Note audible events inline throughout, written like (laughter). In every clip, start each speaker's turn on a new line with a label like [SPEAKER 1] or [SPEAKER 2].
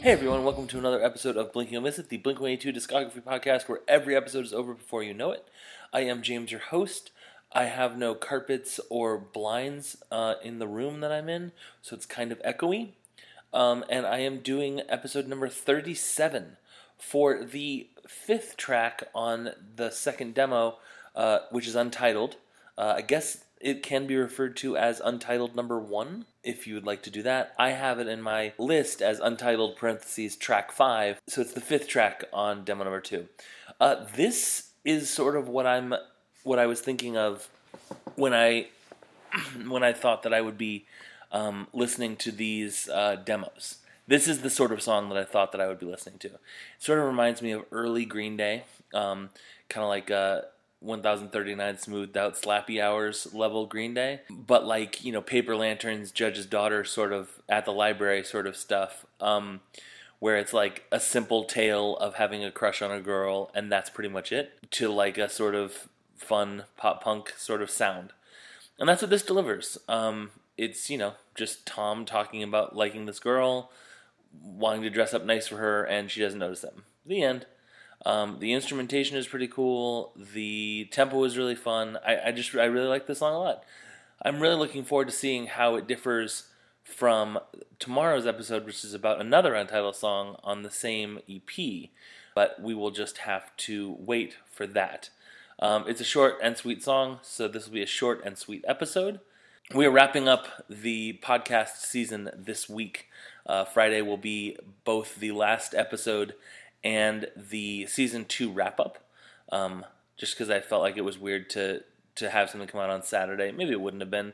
[SPEAKER 1] Hey everyone, welcome to another episode of Blink You'll Miss It, the Blink 182 discography podcast where every episode is over before you know it. I am James, your host. I have no carpets or blinds uh, in the room that I'm in, so it's kind of echoey. Um, and I am doing episode number 37 for the fifth track on the second demo, uh, which is untitled. Uh, I guess it can be referred to as Untitled Number One if you would like to do that. I have it in my list as Untitled parentheses track five, so it's the fifth track on demo number two. Uh, this is sort of what I'm, what I was thinking of when I, (clears throat) when I thought that I would be um, listening to these uh, demos. This is the sort of song that I thought that I would be listening to. It sort of reminds me of early Green Day, um, kind of like. Uh, 1039 smoothed out slappy hours level Green Day, but like, you know, Paper Lanterns, Judge's Daughter sort of at the library sort of stuff, um, where it's like a simple tale of having a crush on a girl and that's pretty much it, to like a sort of fun pop punk sort of sound. And that's what this delivers. Um, it's, you know, just Tom talking about liking this girl, wanting to dress up nice for her, and she doesn't notice them. The end. Um, the instrumentation is pretty cool. The tempo is really fun. I, I just I really like this song a lot. I'm really looking forward to seeing how it differs from tomorrow's episode, which is about another untitled song on the same EP. But we will just have to wait for that. Um, it's a short and sweet song, so this will be a short and sweet episode. We are wrapping up the podcast season this week. Uh, Friday will be both the last episode and the season two wrap up. Um, just because I felt like it was weird to to have something come out on Saturday. Maybe it wouldn't have been.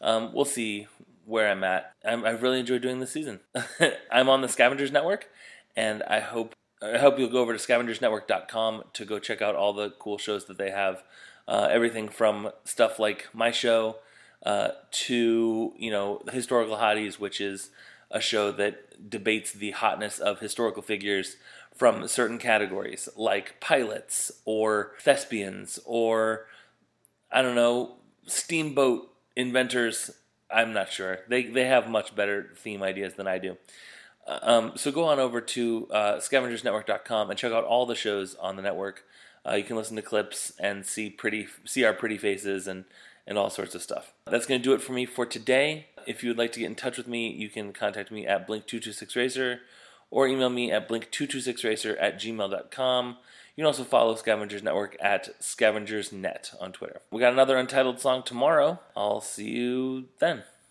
[SPEAKER 1] Um, we'll see where I'm at. i have really enjoyed doing this season. (laughs) I'm on the Scavengers Network, and I hope I hope you'll go over to scavengersnetwork.com to go check out all the cool shows that they have. Uh, everything from stuff like my show uh, to you know historical hotties, which is a show that debates the hotness of historical figures from certain categories, like pilots or thespians or I don't know, steamboat inventors. I'm not sure. They they have much better theme ideas than I do. Uh, um, so go on over to uh, scavengersnetwork.com and check out all the shows on the network. Uh, you can listen to clips and see pretty see our pretty faces and and all sorts of stuff. That's going to do it for me for today. If you would like to get in touch with me, you can contact me at blink226racer or email me at blink226racer at gmail.com. You can also follow Scavengers Network at scavengersnet on Twitter. We got another untitled song tomorrow. I'll see you then.